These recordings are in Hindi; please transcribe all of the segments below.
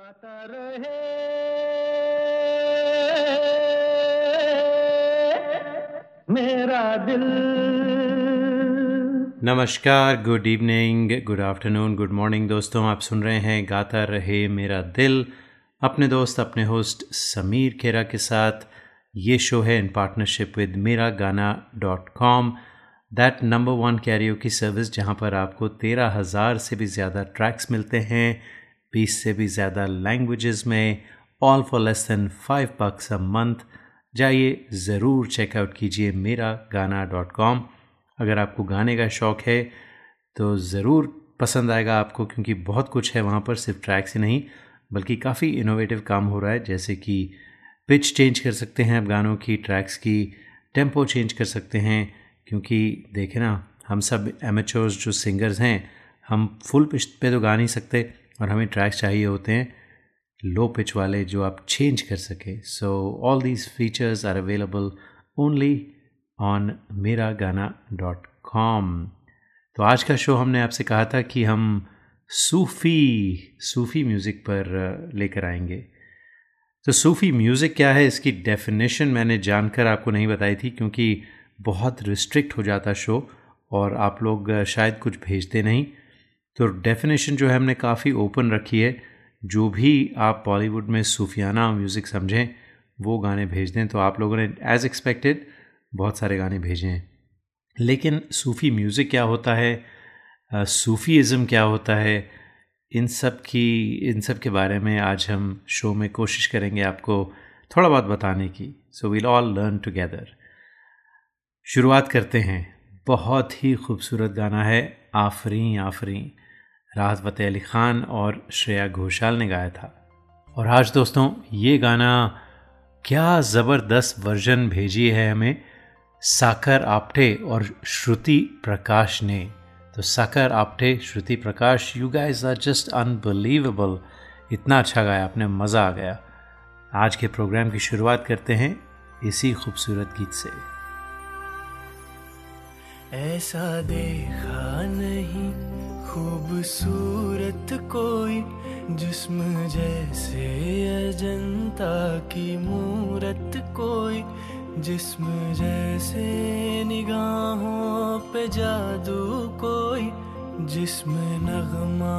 गाता रहे। मेरा दिल। नमस्कार good evening good afternoon good morning दोस्तों, आप सुन रहे हैं गाता रहे मेरा दिल। अपने दोस्त, अपने होस्ट समीर खेरा के साथ। ये शो है इन पार्टनरशिप विद मेरा Gaana dot com that number one Cairo की सर्विस जहाँ पर आपको तेरह हज़ार से भी ज़्यादा ट्रैक्स मिलते हैं। बीस से भी ज़्यादा लैंग्वेजेस में all for less than five bucks a month जाइए, ज़रूर चेकआउट कीजिए मेरा गाना डॉट कॉम अगर आपको गाने का शौक़ है तो ज़रूर पसंद आएगा आपको, क्योंकि बहुत कुछ है वहाँ पर, सिर्फ़ ट्रैक्स ही नहीं, बल्कि काफ़ी इनोवेटिव काम हो रहा है, जैसे कि पिच चेंज कर सकते हैं आप गानों की ट्रैक्स की टेंपो चेंज कर सकते हैं, क्योंकि देखें ना, हम सब एमेचोर्स जो सिंगर्स हैं, हम फुल पिच पे तो गा नहीं सकते। और हमें ट्रैक्स चाहिए होते हैं लो पिच वाले जो आप चेंज कर सके। So all these features are available only on मेरा गाना डॉट कॉम तो आज का शो हमने आपसे कहा था कि हम सूफ़ी सूफ़ी म्यूज़िक पर लेकर आएँगे। तो सूफ़ी म्यूज़िक क्या है? इसकी डेफिनेशन मैंने जानकर आपको नहीं बताई थी क्योंकि बहुत रिस्ट्रिक्ट हो जाता शो और आप लोग शायद कुछ भेजते नहीं। तो डेफिनेशन जो है हमने काफ़ी ओपन रखी है। जो भी आप बॉलीवुड में सूफियाना म्यूज़िक समझें, वो गाने भेज दें। तो आप लोगों ने एज़ एक्सपेक्टेड बहुत सारे गाने भेजे हैं। लेकिन सूफ़ी म्यूज़िक क्या होता है? सूफ़ीज़म क्या होता है? इन सब की, इन सब के बारे में आज हम शो में कोशिश करेंगे आपको थोड़ा बहुत बताने की। So we'll all learn together शुरुआत करते हैं। बहुत ही खूबसूरत गाना है, आफरी आफरी। राहत फ़तेह अली ख़ान और श्रेया घोषाल ने गाया था। और आज दोस्तों, ये गाना क्या ज़बरदस्त वर्जन भेजी है हमें। साकर आपटे और श्रुति प्रकाश ने। तो Sakar Apte, Shruti Prakash you guys are just unbelievable इतना अच्छा गाया, आपने मज़ा आ गया। आज के प्रोग्राम की शुरुआत करते हैं इसी खूबसूरत गीत से। ऐसा देखा नहीं खूबसूरत कोई जिस्म जैसे अजंता की मूरत कोई जिस्म जैसे निगाहों पे जादू कोई जिस्म नगमा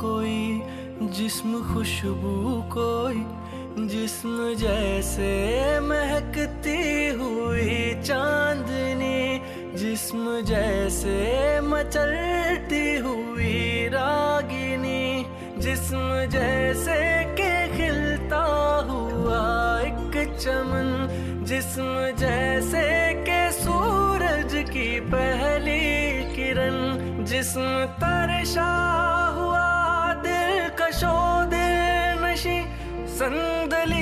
कोई जिस्म खुशबू कोई जिस्म जैसे महकती हुई चांदनी जिस्म जैसे मचलती हुई रागिनी, जिस्म जैसे के खिलता हुआ एक चमन, जिस्म जैसे के सूरज की पहली किरण, जिस्म तरशा हुआ दिल कशो दिल नशी, संदली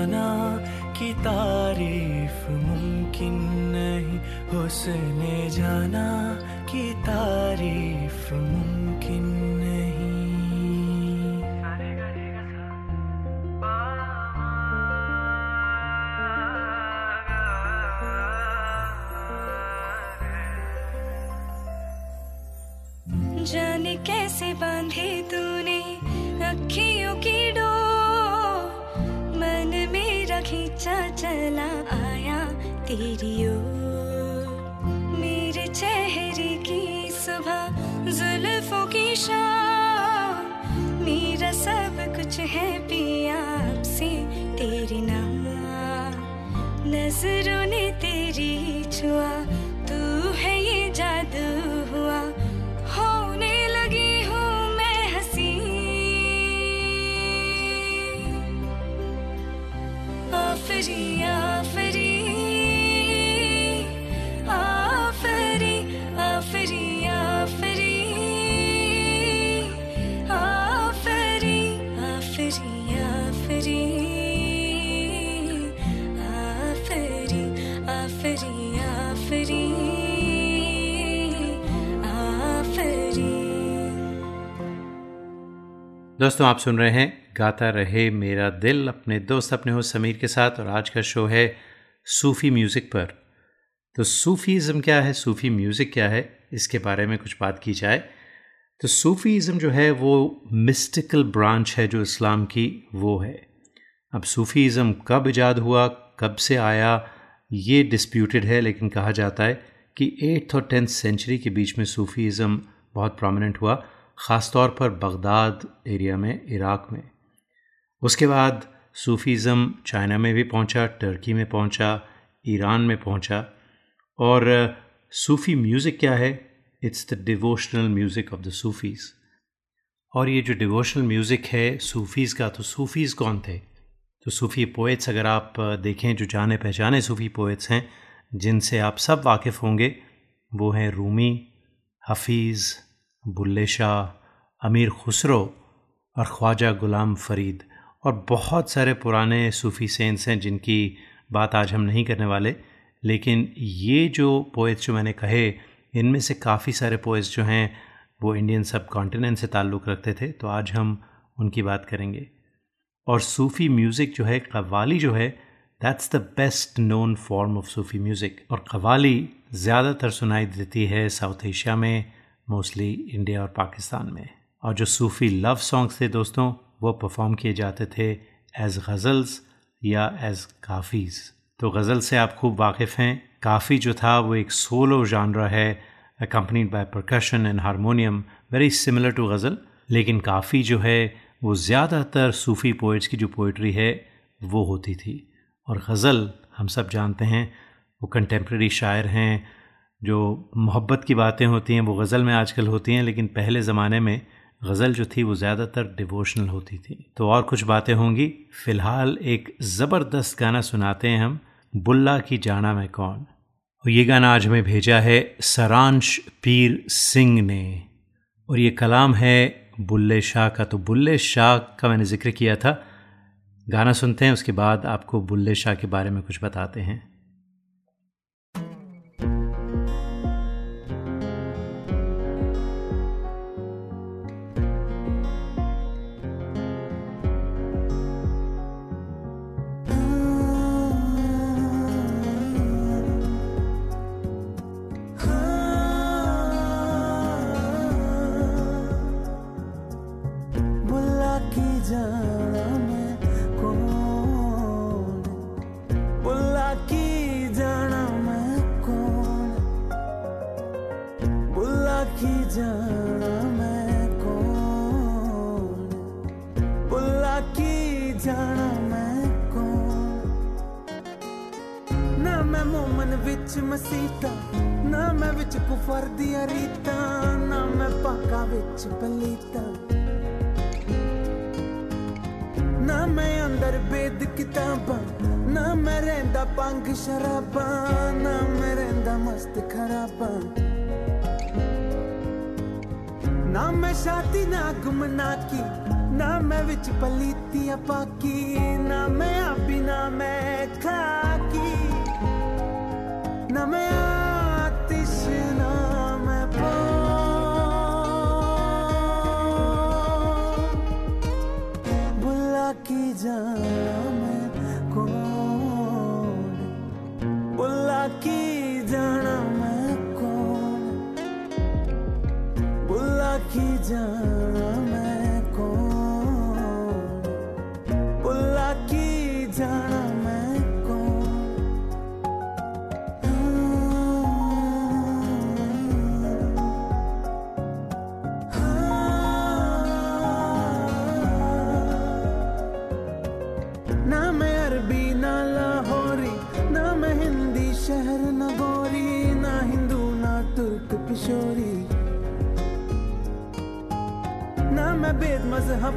जाना की तारीफ़ मुमकिन नहीं हुस्न जाना की तारीफ़ मुमकिन चला आया तेरी ओ मेरे चेहरे की सुबह जुल्फों की शाम। मेरा सब कुछ है पिया आपसे तेरी नाम। नज़रों ने तेरी दोस्तों, आप सुन रहे हैं गाता रहे मेरा दिल अपने दोस्त अपने हो समीर के साथ और आज का शो है सूफ़ी म्यूज़िक पर। तो सूफ़ीज़म क्या है? सूफ़ी म्यूज़िक क्या है? इसके बारे में कुछ बात की जाए। तो सूफ़ीज़म जो है, वो मिस्टिकल ब्रांच है जो इस्लाम की, वो है। अब सूफ़ीज़म कब ईजाद हुआ, कब से आया, ये डिस्प्यूटेड है, लेकिन कहा जाता है कि एट्थ और टेंथ सेंचुरी के बीच में सूफ़ीज़म बहुत प्रोमिनेंट हुआ। ख़ास तौर पर बगदाद एरिया में इराक़ में। उसके बाद सूफ़ीज़म चाइना में भी पहुँचा, टर्की में पहुँचा, ईरान में पहुँचा। और सूफ़ी म्यूज़िक क्या है? It's the devotional music of the Sufis और ये जो डिवोशनल म्यूज़िक है सूफ़ीज़ का तो सूफ़ीज़ कौन थे? तो सूफ़ी पोइट्स अगर आप देखें जो जाने पहचाने सूफ़ी पोइट्स हैं जिनसे आप सब वाकिफ़ होंगे वो हैं रूमी हफीज़ बुल्ले शाह, अमीर खुसरो और ख्वाजा गुलाम फ़रीद और बहुत सारे पुराने सूफ़ी सेंस हैं जिनकी बात आज हम नहीं करने वाले। लेकिन ये जो पोइट्स जो मैंने कहे, इनमें से काफ़ी सारे पोइट्स जो हैं, वो इंडियन सब कॉन्टिनेंट से ताल्लुक़ रखते थे तो आज हम उनकी बात करेंगे। और सूफ़ी म्यूज़िक जो है कवाली जो है that's the best known form of Sufi music और कवाली ज़्यादातर सुनाई देती है साउथ एशिया में मोस्टली इंडिया और पाकिस्तान में। और जो सूफ़ी लव सॉन्ग्स थे दोस्तों, वो परफॉर्म किए जाते थे एज़ गज़ल्स या एज़ काफ़ीज़ तो गज़ल से आप खूब वाकिफ़ हैं। काफ़ी जो था, वो एक सोलो जानरा है accompanied by percussion and harmonium very similar to ghazal लेकिन काफ़ी जो है, वो ज़्यादातर सूफ़ी पोइट्स की जो पोइट्री है, वो होती थी। और गज़ल हम सब जानते हैं, वो कंटेम्प्रेरी शायर हैं जो मोहब्बत की बातें होती हैं, वो गज़ल में आजकल होती हैं, लेकिन पहले ज़माने में गज़ल जो थी, वो ज़्यादातर डिवोशनल होती थी। तो और कुछ बातें होंगी। फ़िलहाल एक ज़बरदस्त गाना सुनाते हैं हम, बुल्ला की जाना मैं कौन? और ये गाना आज हमें भेजा है सरांश पीर सिंह ने। और ये कलाम है बुल्ले शाह का। तो बुल्ले शाह का मैंने ज़िक्र किया था। गाना सुनते हैं, उसके बाद आपको बुल्ले शाह के बारे में कुछ बताते हैं। to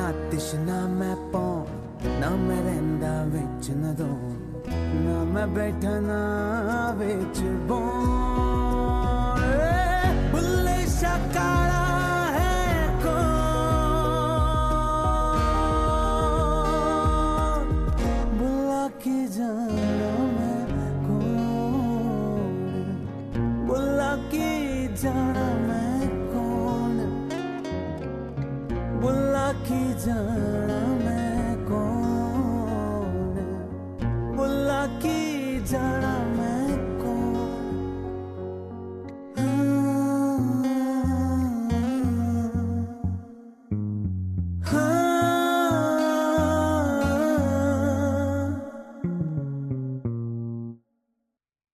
ना आतिश ना मैं पौ, ना मैं रहिंदा विच नदों ना मैं बैठा ना विच जाना मैं कौन? के जाना मैं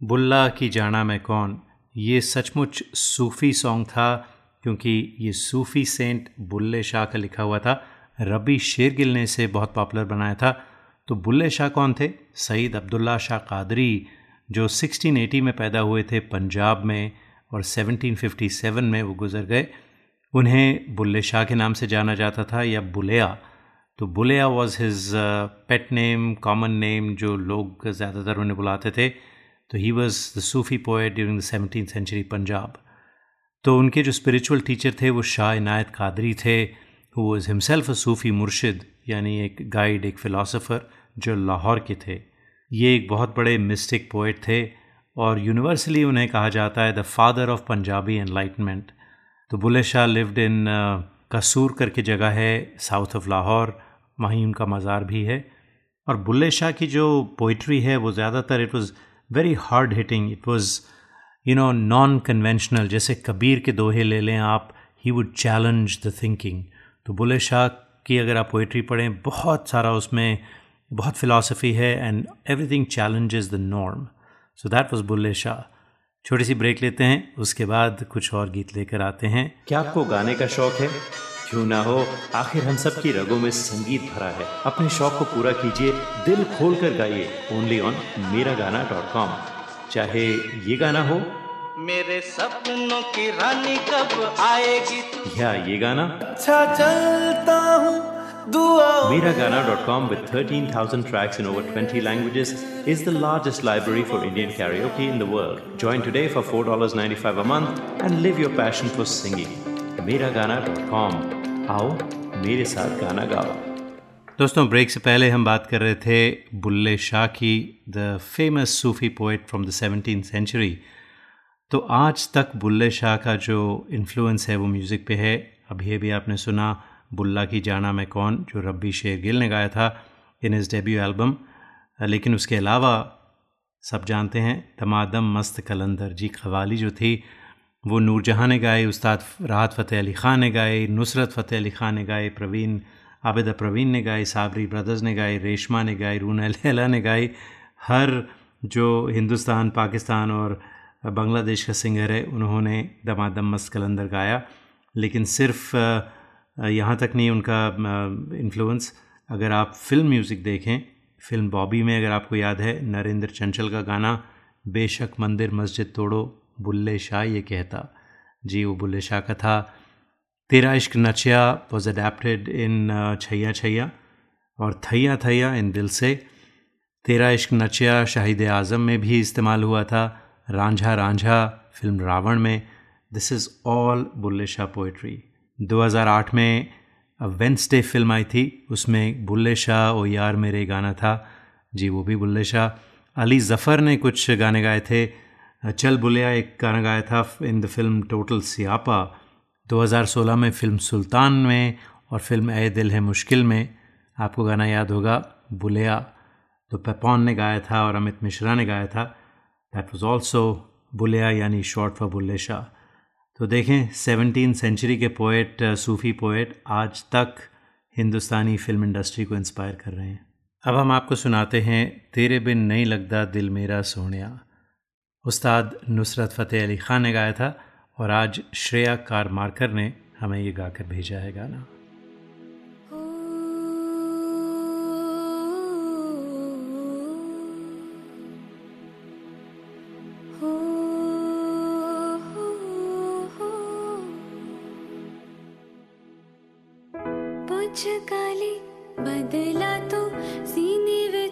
बुल्ला की जाना मैं कौन? ये सचमुच सूफ़ी सॉन्ग था, क्योंकि ये सूफ़ी सेंट बुल्ले शाह का लिखा हुआ था। रबी शेरगिल ने इसे बहुत पॉपुलर बनाया था। तो बुल्ले शाह कौन थे? सईद अब्दुल्ला शाह कादरी, जो 1680 में पैदा हुए थे पंजाब में और 1757 में वो गुज़र गए। उन्हें बुल्ले शाह के नाम से जाना जाता था या बुलेया। तो Bulleya was his pet name common name जो लोग ज़्यादातर उन्हें बुलाते थे। तो he was the Sufi poet during the seventeen century Punjab. तो उनके जो स्पिरिचुअल टीचर थे वो शाह इनायत कादरी थे। Who was himself a Sufi murshid यानी एक गाइड एक फ़िलासफ़र जो लाहौर के थे। ये एक बहुत बड़े मिस्टिक पोइट थे और यूनिवर्सली उन्हें कहा जाता है the father of Punjabi enlightenment तो बुले शाह लिव्ड इन कसूर करके जगह है साउथ ऑफ़ लाहौर, वहीं उनका मज़ार भी है। और बुल्ले शाह की जो पोइट्री है, वो ज़्यादातर it was very hard hitting it was you know non conventional जैसे कबीर के दोहे ले लें आप he would challenge the thinking तो बुल्ले शाह की अगर आप पोइट्री पढ़ें, बहुत सारा उसमें बहुत फ़िलासफ़ी है and everything challenges the norm so that was Bulle Shah. छोटी सी ब्रेक लेते हैं, उसके बाद कुछ और गीत लेकर आते हैं। क्या आपको गाने का शौक है? क्यों ना हो, आखिर हम सब की रगों में संगीत भरा है। अपने शौक को पूरा कीजिए, दिल खोल कर गाइए। ओनली ऑन मेरा गाना डॉट कॉम चाहे ये गाना हो मेरे सपनों की रानी कब आएगी तू या ये गाना अच्छा चलता हूँ Miragana.com with 13,000 tracks in over 20 languages is the largest library for Indian karaoke in the world. Join today for $4.95 a month and live your passion for singing. Miragana.com आओ मेरे साथ गाना गाओ दोस्तों ब्रेक से पहले हम बात कर रहे थे बुल्ले शाह की the famous Sufi poet from the seventeen century तो आज तक बुल्ले शाह का जो इन्फ्लुएंस है वो म्यूज़िक पे है। अभी अभी आपने सुना, बुल्ला की जाना मैं कौन, जो रब्बी शेर गिल ने गाया था इन इस डेब्यू एल्बम लेकिन उसके अलावा सब जानते हैं तमादम मस्त कलंदर जी खवाली जो थी, वो नूरजहाँ ने गाए, उस्ताद राहत फ़तेह अली ख़ान ने गाए, नुसरत फ़तेह अली ख़ान ने गाए, प्रवीण, आबिदा प्रवीण ने गाए, साबरी ब्रदर्स ने गाए, रेशमा ने गाए, रूना लैला ने गाए। हर जो हिंदुस्तान, पाकिस्तान और बांग्लादेश का सिंगर है, उन्होंने दमादम मस्त कलंदर गाया, लेकिन सिर्फ़ यहाँ तक नहीं, उनका इन्फ्लुएंस अगर आप फ़िल्म म्यूज़िक देखें फ़िल्म बॉबी में अगर आपको याद है, नरेंद्र चंचल का गाना, बेशक मंदिर मस्जिद तोड़ो, बुल्ले शाह ये कहता। जी, वो बुल्ले शाह का था। तेरा इश्क नचिया वॉज़ अडेप्टेड इन छैया छैया, और थैया थैया इन दिल से। तेरा इश्क नचिया शाहिद आज़म में भी इस्तेमाल हुआ था। रांझा रांझा, फ़िल्म रावण में this is all Bulle Shah poetry 2008 में वेंसडे फ़िल्म आई थी, उसमें बुल्ले शाह ओ यार मेरे गाना था, जी वो भी बुल्ले शाह अली ज़फ़र ने कुछ गाने गाए थे, चल बुलिया एक गाना गाया था in the film total Siyapaa 2016 में फ़िल्म सुल्तान में और फ़िल्म ए दिल है मुश्किल में। आपको गाना याद होगा, बुलिया। तो पेपॉन ने गाया था और अमित मिश्रा ने गाया था। दैट वाज आल्सो बुलिया यानी शॉर्ट फॉर बुल्ले शाह तो देखें सेवनटीन सेंचुरी के पोइट सूफ़ी पोइट आज तक हिंदुस्तानी फ़िल्म इंडस्ट्री को इंस्पायर कर रहे हैं। अब हम आपको सुनाते हैं, तेरे बिन नहीं लगता दिल मेरा सोनिया उस्ताद नुसरत फ़तेह अली ख़ान ने गाया था और आज श्रेया कार मार्कर ने हमें ये गाकर भेजा है गाना। काले बदला तु सीने वे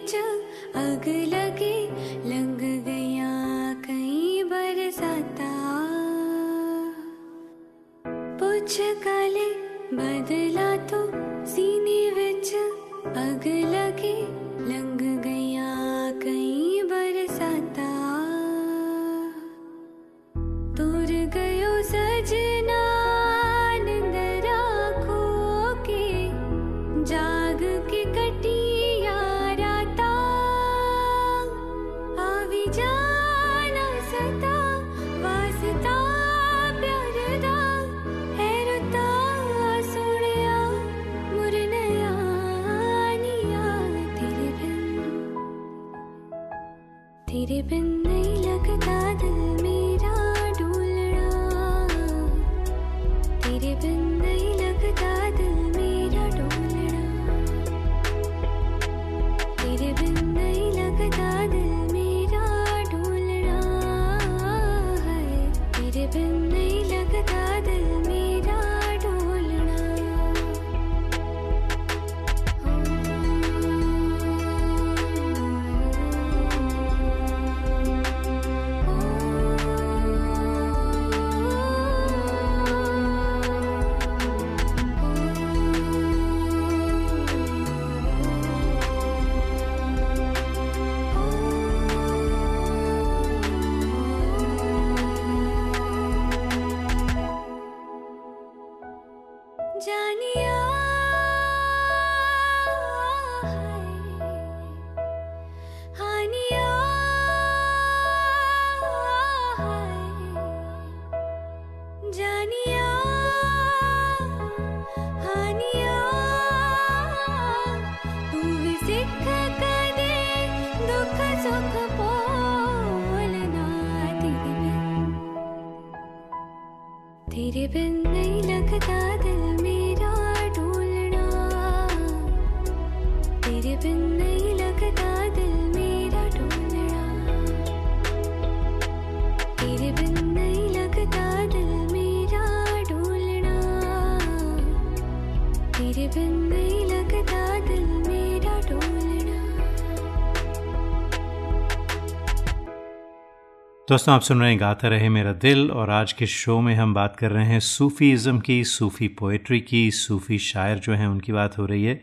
दोस्तों, आप सुन रहे हैं गाता रहे मेरा दिल और आज के शो में हम बात कर रहे हैं सूफ़ीज़म की, सूफ़ी पोइट्री की, सूफ़ी शायर जो हैं उनकी बात हो रही है।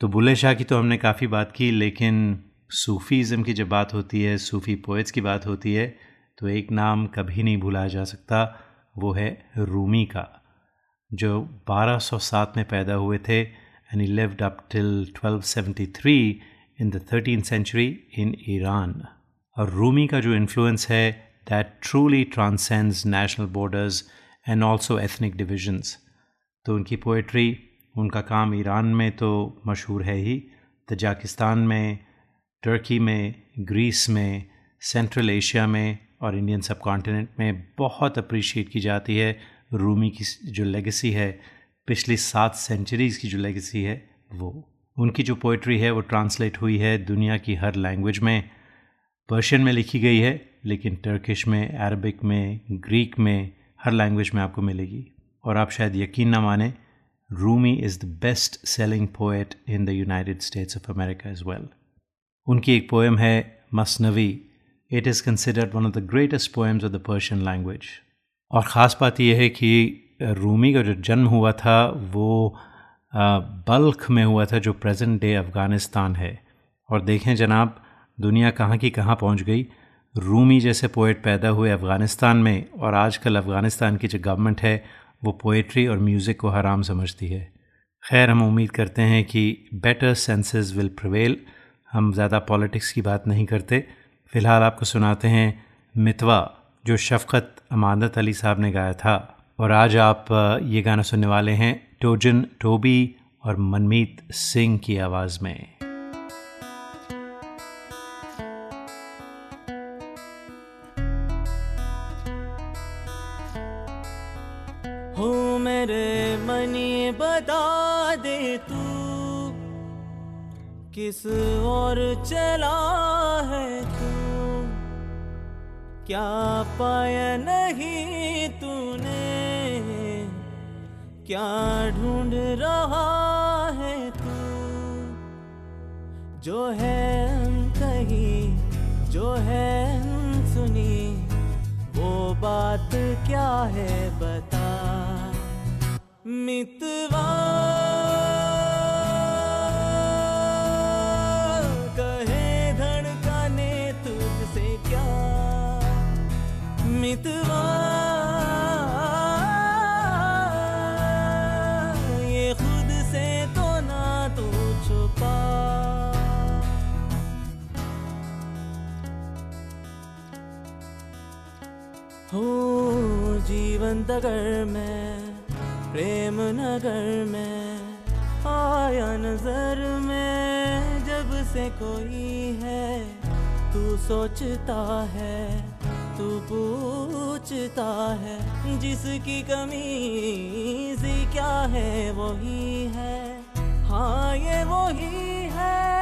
तो बुल्ले शाह की तो हमने काफ़ी बात की, लेकिन सूफ़ीज़म की जब बात होती है, सूफ़ी पोइट्स की बात होती है तो एक नाम कभी नहीं भुलाया जा सकता, वो है रूमी का, जो 1207 में पैदा हुए थे and he lived up till 1273 in the thirteen century in Iran और रूमी का जो इन्फ्लुएंस है that truly transcends national borders and also ethnic divisions तो उनकी पोइट्री उनका काम ईरान में तो मशहूर है ही तजाकिस्तान में टर्की में ग्रीस में सेंट्रल एशिया में और इंडियन सब कॉन्टिनेंट में बहुत अप्रिशिएट की जाती है रूमी की जो लेगेसी है, पिछली सात सेंचुरीज़ की जो लेगेसी है वो। उनकी जो पोइट्री है वो ट्रांसलेट हुई है दुनिया की हर लैंग्वेज में। पर्शियन में लिखी गई है, लेकिन टर्किश में अरबिक में ग्रीक में, हर लैंग्वेज में आपको मिलेगी। और आप शायद यकीन ना माने Rumi is the best selling poet in the United States of America is well उनकी एक पोएम है Masnavi it is considered one of the greatest poems of the Persian language और ख़ास बात यह है कि रूमी का जो जन्म हुआ था, वो बल्ख में हुआ था, जो प्रेजेंट डे अफ़गानिस्तान है। और देखें जनाब दुनिया कहाँ की कहाँ पहुँच गई? रूमी जैसे पोइट पैदा हुए अफ़गानिस्तान में और आजकल अफ़गानिस्तान की जो गवर्नमेंट है, वो पोइट्री और म्यूज़िक को हराम समझती है। खैर, हम उम्मीद करते हैं कि बेटर सेंसेस विल प्रवेल हम ज़्यादा पॉलिटिक्स की बात नहीं करते। फ़िलहाल आपको सुनाते हैं मितवा, जो शफ़क़त अमानत अली साहब ने गाया था। और आज आप ये गाना सुनने वाले हैं टोजन टोबी और मनमीत सिंह की आवाज़ में। किस और चला है तू? क्या पाया नहीं तूने? क्या ढूंढ रहा है तू? जो है कहीं, जो है सुनी, वो बात क्या है बता? मितवा जीवन दगर में प्रेम नगर में, आया नज़र में, जब से कोई है, तू सोचता है, तू पूछता है, जिसकी कमी क्या है, वही है। हाँ ये वही हाँ।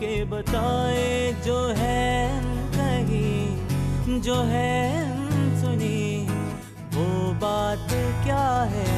के बताए जो है कही जो है सुनी वो बात क्या है?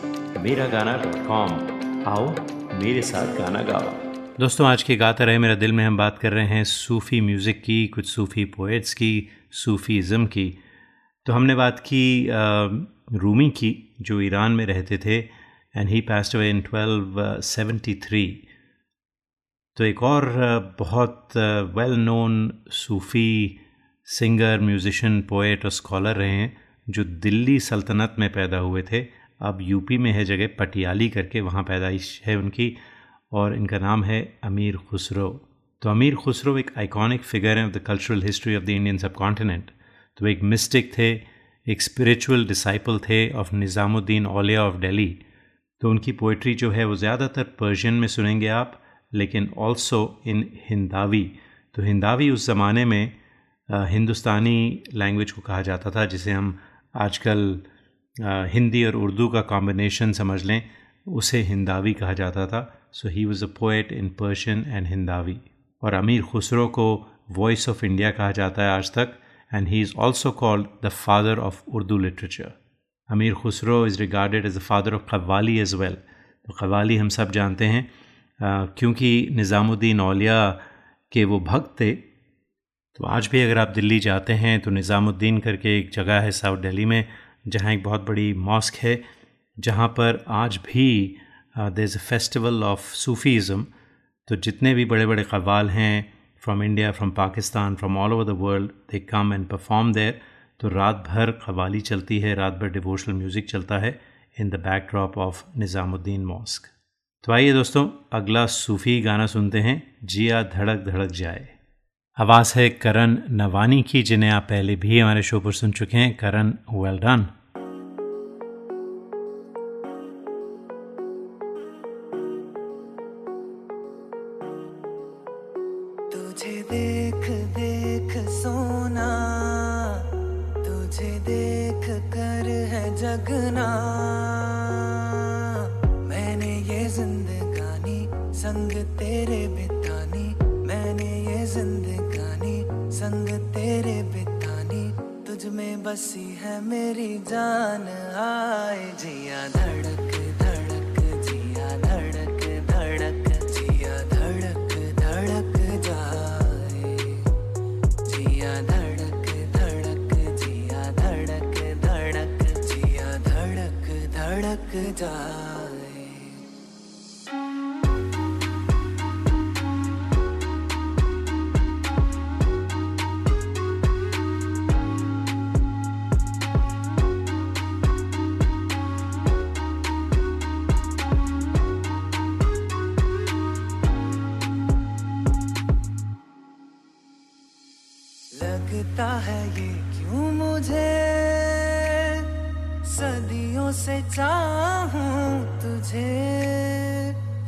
मेरा गाना डॉट कॉम। आओ मेरे साथ गाना गाओ। दोस्तों, आज के गाता रहे मेरा दिल में हम बात कर रहे हैं सूफ़ी म्यूज़िक की, कुछ सूफ़ी पोइट्स की सूफ़ीज़म की। तो हमने बात की रूमी की, जो ईरान में रहते थे and he passed away in 1273 तो एक और बहुत well known Sufi singer musician poet और स्कॉलर रहे हैं, जो दिल्ली सल्तनत में पैदा हुए थे। अब यूपी में है जगह पटियाली करके वहाँ पैदाइश है उनकी और इनका नाम है अमीर खुसरो। तो अमीर खुसरो एक आइकॉनिक फिगर है of the cultural history of the Indian subcontinent तो एक मिस्टिक थे, एक स्पिरिचुअल डिसाइपल थे ऑफ़ निज़ामुद्दीन ओलिया ऑफ़ दिल्ली तो उनकी पोइट्री जो है वो ज़्यादातर पर्शियन में सुनेंगे आप, लेकिन ऑल्सो इन हिंदावी तो हिंदावी उस ज़माने में हिंदुस्तानी लैंग्वेज को कहा जाता था, जिसे हम आजकल हिंदी और उर्दू का कॉम्बिनेशन समझ लें, उसे हिंदावी कहा जाता था। So he was a poet in Persian and Hindavi और अमीर खुसरो को वॉइस ऑफ़ इंडिया कहा जाता है आज तक and he is also called the father of Urdu literature Amir Khusro is regarded as the father of qawwali as well तो कवाली हम सब जानते हैं क्योंकि निज़ामुद्दीन औलिया के वो भक्त थे। तो आज भी अगर आप दिल्ली जाते हैं तो निज़ामुद्दीन करके एक जगह है साउथ दिल्ली में जहाँ एक बहुत बड़ी मॉस्क है, जहाँ पर आज भी there is a festival of Sufism तो जितने भी बड़े बड़े कव्वाल हैं from India from Pakistan from all over the world they come and perform there तो रात भर कवाली चलती है रात भर डिवोशनल म्यूज़िक चलता है in the backdrop of Nizamuddin mosque तो आइए दोस्तों, अगला सूफ़ी गाना सुनते हैं, जिया धड़क धड़क जाए। आवाज़ है करण नवानी की, जिन्हें आप पहले भी हमारे शो पर सुन चुके हैं। करण वेल डन लगता है ये क्यों मुझे? सदियों से चाहूँ तुझे।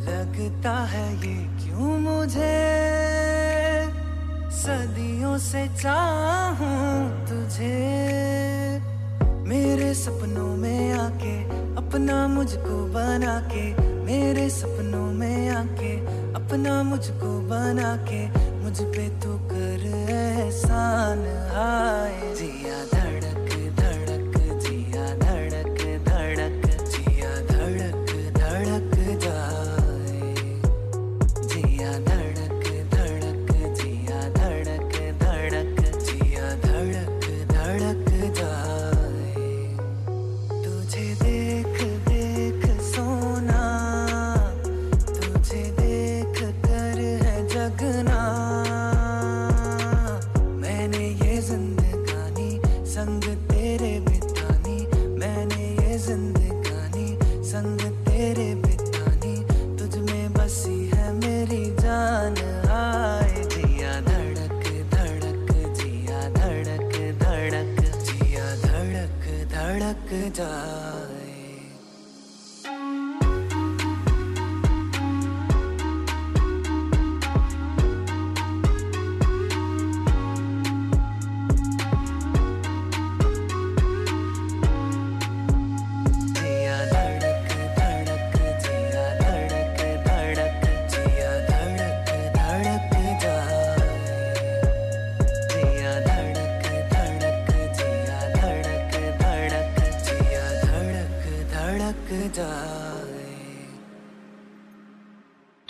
लगता है ये क्यों मुझे? सदियों से चाहूँ तुझे। मेरे सपनों में आके, अपना मुझको बना के मेरे सपनों में आके, अपना मुझको बना के मुझ पे तो कर एहसान आए जिया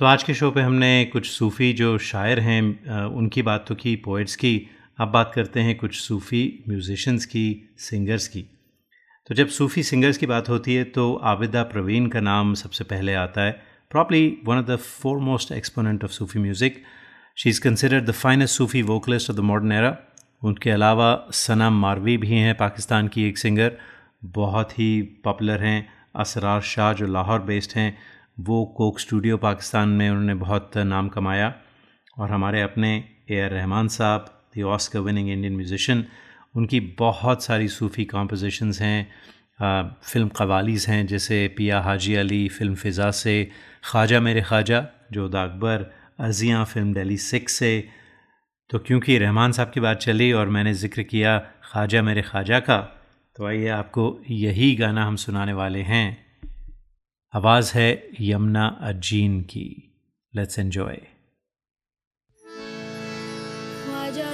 तो आज के शो पे हमने कुछ सूफ़ी जो शायर हैं उनकी बात तो की पोइट्स की। अब बात करते हैं कुछ सूफ़ी म्यूज़िशंस की सिंगर्स की। तो जब सूफ़ी सिंगर्स की बात होती है तो आबिदा प्रवीण का नाम सबसे पहले आता है। Properly one of the four most exponent of Sufi music she is considered the finest Sufi vocalist of the modern era उनके अलावा सना मारवी भी हैं पाकिस्तान की एक सिंगर बहुत ही पॉपुलर हैं। असरार शाह जो लाहौर बेस्ड हैं। वो कोक स्टूडियो पाकिस्तान में उन्होंने बहुत नाम कमाया और हमारे अपने ए आर रहमान साहब the Oscar winning Indian musician उनकी बहुत सारी सूफ़ी कॉम्पोजिशंस हैं फ़िल्म कवालीज़ हैं, जैसे पिया हाजी अली फ़िल्म फ़िज़ा से, ख्वाजा मेरे ख्वाजा जोधा अकबर अर्जियाँ फ़िल्म डेली सिक्स से। तो क्योंकि रहमान साहब की बात चली और मैंने ज़िक्र किया ख्वाजा मेरे ख्वाजा का तो आइए आपको यही गाना हम सुनाने वाले हैं। आवाज़ है यमुना अजीन की। Let's enjoy Khwaja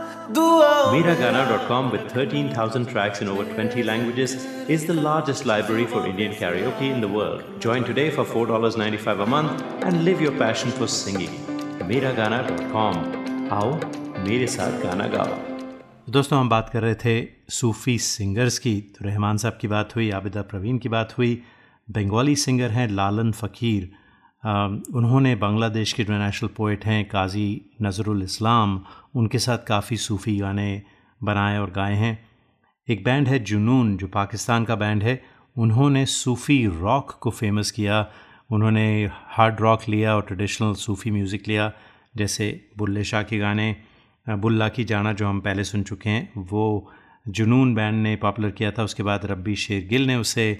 Miragana.com with 13,000 tracks in over 20 languages is the largest library for Indian karaoke in the world. Join today for $4.95 a month and live your passion for singing. Miragana.com आओ मेरे साथ गाना गाओ दोस्तों हम बात कर रहे थे सूफ़ी सिंगर्स की तो रहमान साहब की बात हुई आबिदा प्रवीण की बात हुई बंगाली सिंगर हैं लालन फ़कीर उन्होंने बांग्लादेश के इंटरनेशनल पोइट हैं काजी नज़रुल इस्लाम उनके साथ काफ़ी सूफ़ी गाने बनाए और गाए हैं। एक बैंड है जुनून, जो पाकिस्तान का बैंड है। उन्होंने सूफ़ी रॉक को फ़ेमस किया। उन्होंने हार्ड रॉक लिया और ट्रेडिशनल सूफ़ी म्यूज़िक लिया, जैसे बुल्ले शाह के गाने, बुल्ला की जाना जो हम पहले सुन चुके हैं, वो जुनून बैंड ने पॉपुलर किया था। उसके बाद रब्बी शेर गिल ने उसे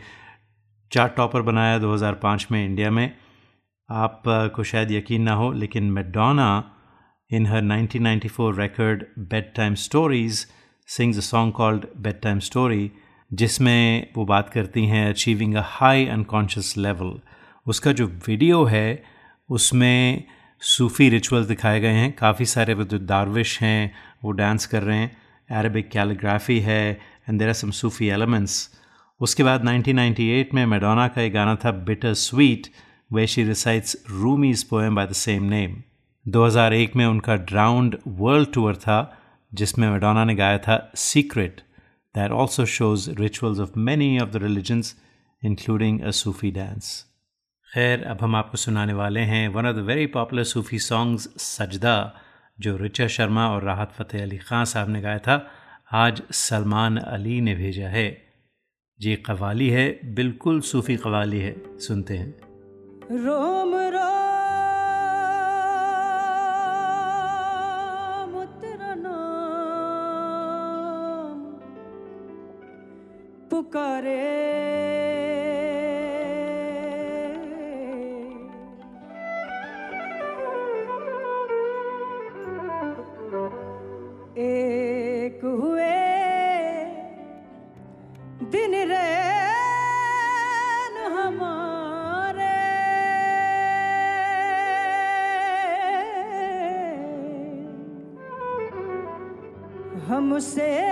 चार्ट टॉपर बनाया 2005 में इंडिया में। आप को शायद यकीन ना हो, लेकिन Madonna in her 1994 record, bedtime stories, sings a song called bedtime story, जिसमें वो बात करती हैं achieving a high unconscious level उसका जो वीडियो है, उसमें सूफ़ी रिचुअल्स दिखाए गए हैं। काफ़ी सारे वो जो दारविश हैं, वो डांस कर रहे हैं। अरबिक कैलीग्राफी है and there are some Sufi elements उसके बाद 1998 में मैडोना का एक गाना था bittersweet way she recites Rumi's poem by the same name 2001 में उनका ड्राउंड वर्ल्ड टूर था, जिसमें मैडोना ने गाया था secret that also shows rituals of many of the religions including a Sufi dance खैर, अब हम आपको सुनाने वाले हैं one of the very popular Sufi songs Sajda जो रिचा शर्मा और राहत फ़तेह अली ख़ान साहब ने गाया था. आज सलमान अली ने भेजा है. जी कवाली है, बिल्कुल सूफ़ी कवाली है. सुनते हैं। रोम राम पुकारे। एक हुए दिन रैन हमारे। हमसे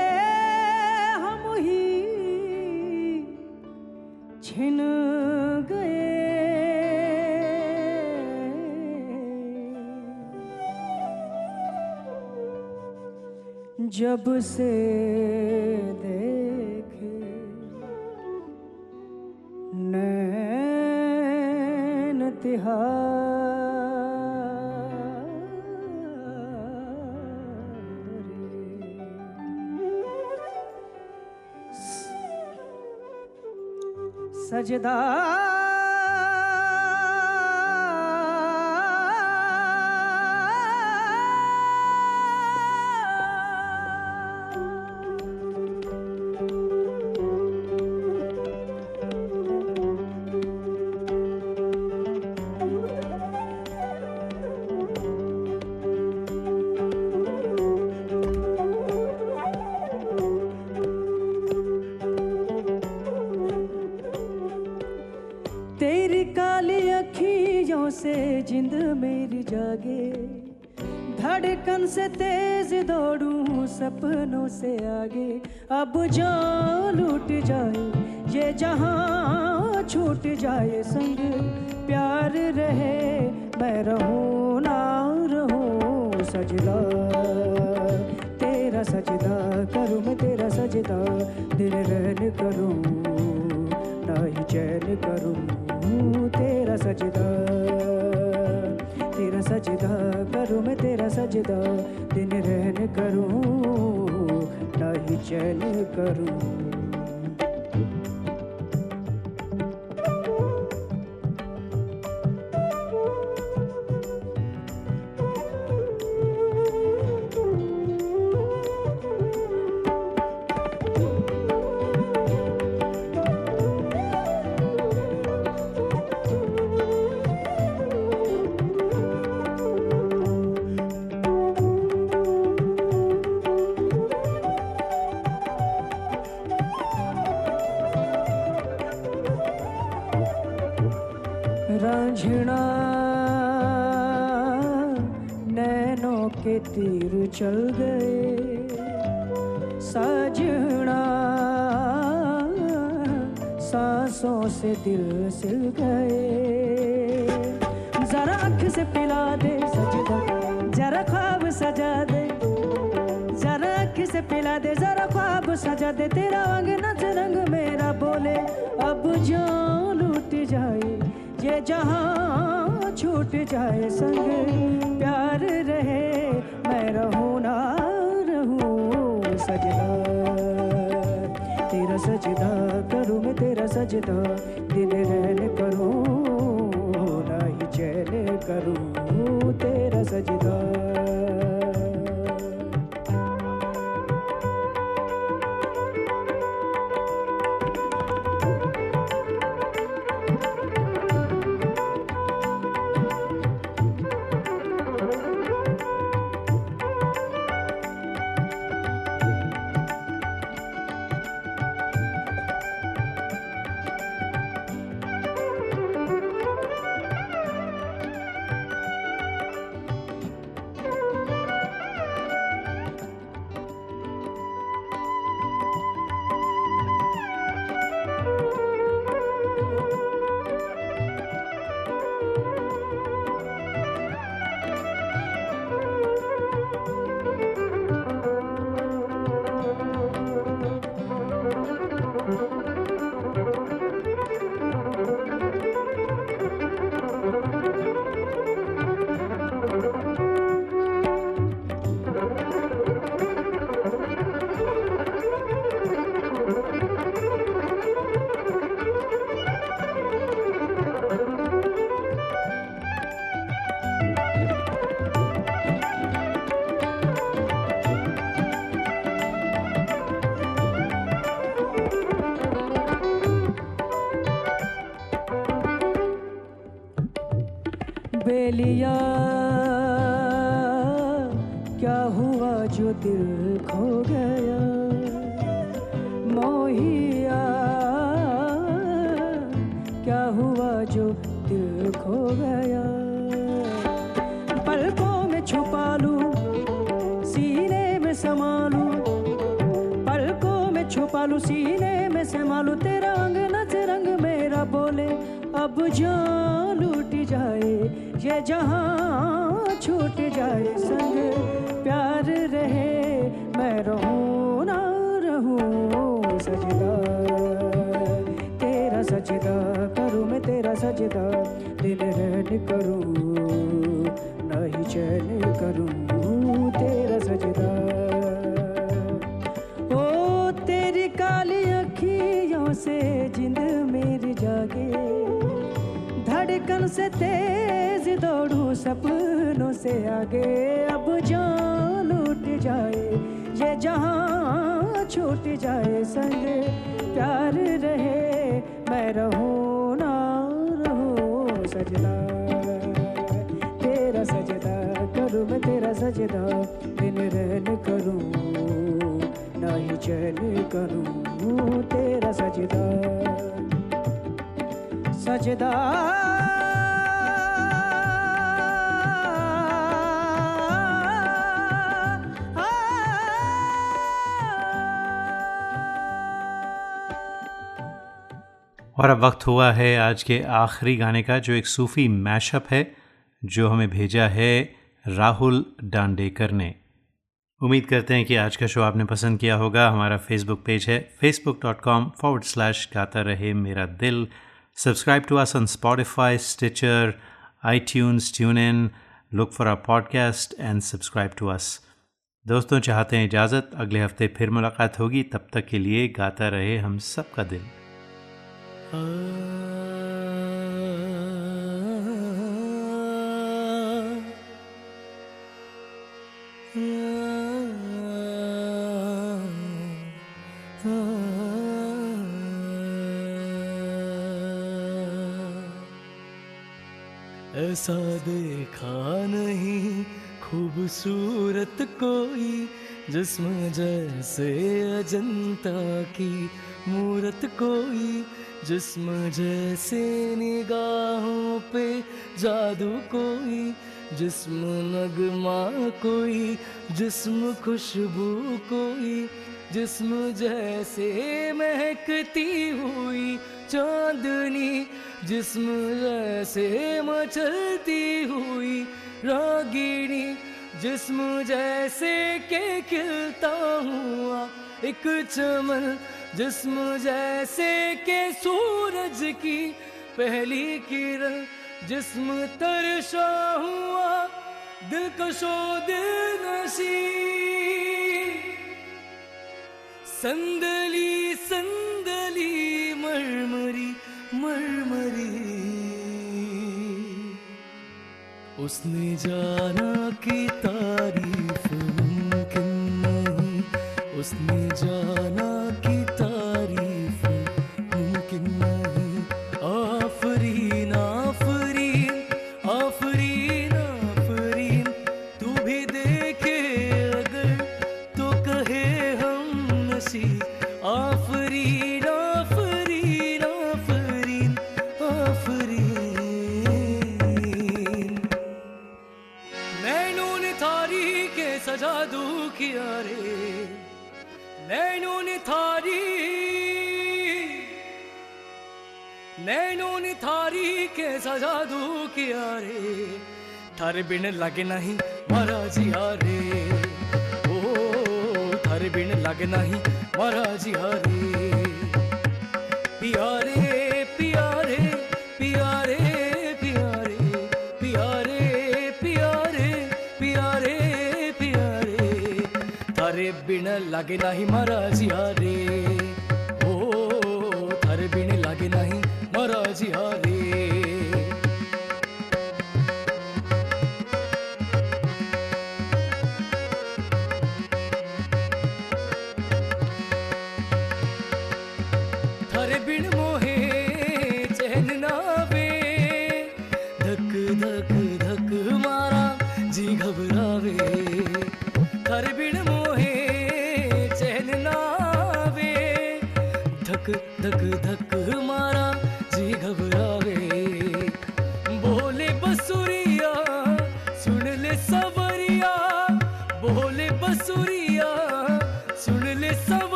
जब से देखे नैन सजदा सपनों से आगे, अब जो लूट जाए, ये जहाँ छूट जाए संग, प्यार रहे, मैं रहूँ ना रहूँ सजदा। तेरा सजदा करूँ, मैं तेरा सजदा, दिल रहन करूँ, ना ही चैन करूँ, तेरा सजदा। तेरा सजदा करूँ मैं तेरा सजदा। दिन रहन करूँ ना ही चैन करूँ। जहाँ छूट जाए संग, प्यार रहे, मैं रहूँ ना रहूँ सजना तेरा सजदा करूँ मैं, तेरा सजदा, दिन रैन करूँ, ना ही चैन करूँ तेरा सजदा। बेलिया क्या हुआ जो दिल खो गया? मोहिया, क्या हुआ जो दिल खो गया? पलकों में छुपा लूँ, सीने में समा लूँ पलकों में छुपा लूँ, सीने में समा लूँ तेरा अंग नच रंग मेरा बोले, अब जान ये जहाँ छूट जाए संग, प्यार रहे मैं रहूँ ना रहूँ सजदा। तेरा सजदा करूँ मैं, तेरा सजदा दिन रहन करूँ, ना ही चैन करूँ। सपनों से आगे अब जान लूट जाए, ये जहाँ छूट जाए संग प्यार रहे, मैं रहूँ ना रहूँ सजना तेरा सजदा करूँ मैं, तेरा सजदा दिन रहन करूँ, ना ही चैन करूँ, तेरा सजदा। सजदा। और अब वक्त हुआ है आज के आखिरी गाने का, जो एक सूफ़ी मैशअप है, जो हमें भेजा है राहुल डांडेकर ने। उम्मीद करते हैं कि आज का शो आपने पसंद किया होगा। हमारा फेसबुक पेज है Facebook dot com forward slash Gaata Rahe Mera Dil. Subscribe to us on Spotify Stitcher iTunes tune in look for our podcast and subscribe to us दोस्तों, चाहते हैं इजाज़त? अगले हफ़्ते फिर मुलाकात होगी। तब तक के लिए गाता रहे हम सबका दिल। ऐसा देखा नहीं खूबसूरत कोई जिसम जैसे अजंता की मूरत कोई जिस्म जैसे निगाहों पे जादू कोई, जिसम नगमा कोई, जिसम खुशबू कोई, जिसम जैसे महकती हुई चांदनी, जिस्म जैसे मचलती हुई रागिनी, जिस्म जैसे के खिलता हुआ एक चमन जिस्म जैसे के सूरज की पहली किरण, जिस्म तरशा हुआ दिलकशो दिल नशी संदली संदली, मरमरी मरमरी। उसने जाना कि तारीफ़ मुमकिन नहीं, उसने जाना थारे बिन लगे नहीं महाराज जिया रे ओ, थारे बिन लगे नहीं महाराज जिया रे प्यारे प्यारे प्यारे प्यारे प्यारे प्यारे प्यारे प्यारे। थारे बिन लागे नहीं महाराज रे ओ, थारे बिन लागे नाही महाराज रे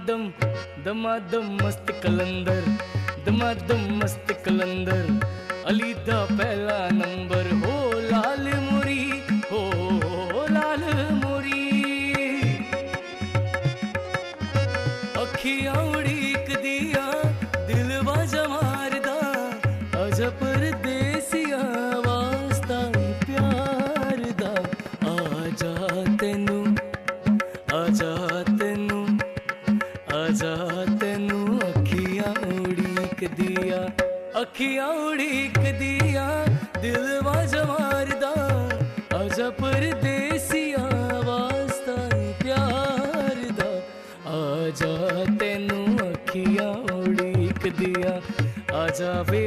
दमादम दमादम मस्त कलंदर, दमादम मस्त कलंदर। अली दा पहला नंबर, हो लाल मुरी, हो लाल मुरी। अखियाँ उड़ीक दिया दिल बाजा मारदा अखियाँ उड़ीक दिया, दिल मारदा। अज परदेसिया वास्ता प्यार दा आजा तेनू अखियाँ उड़ीक दिया, आजा वे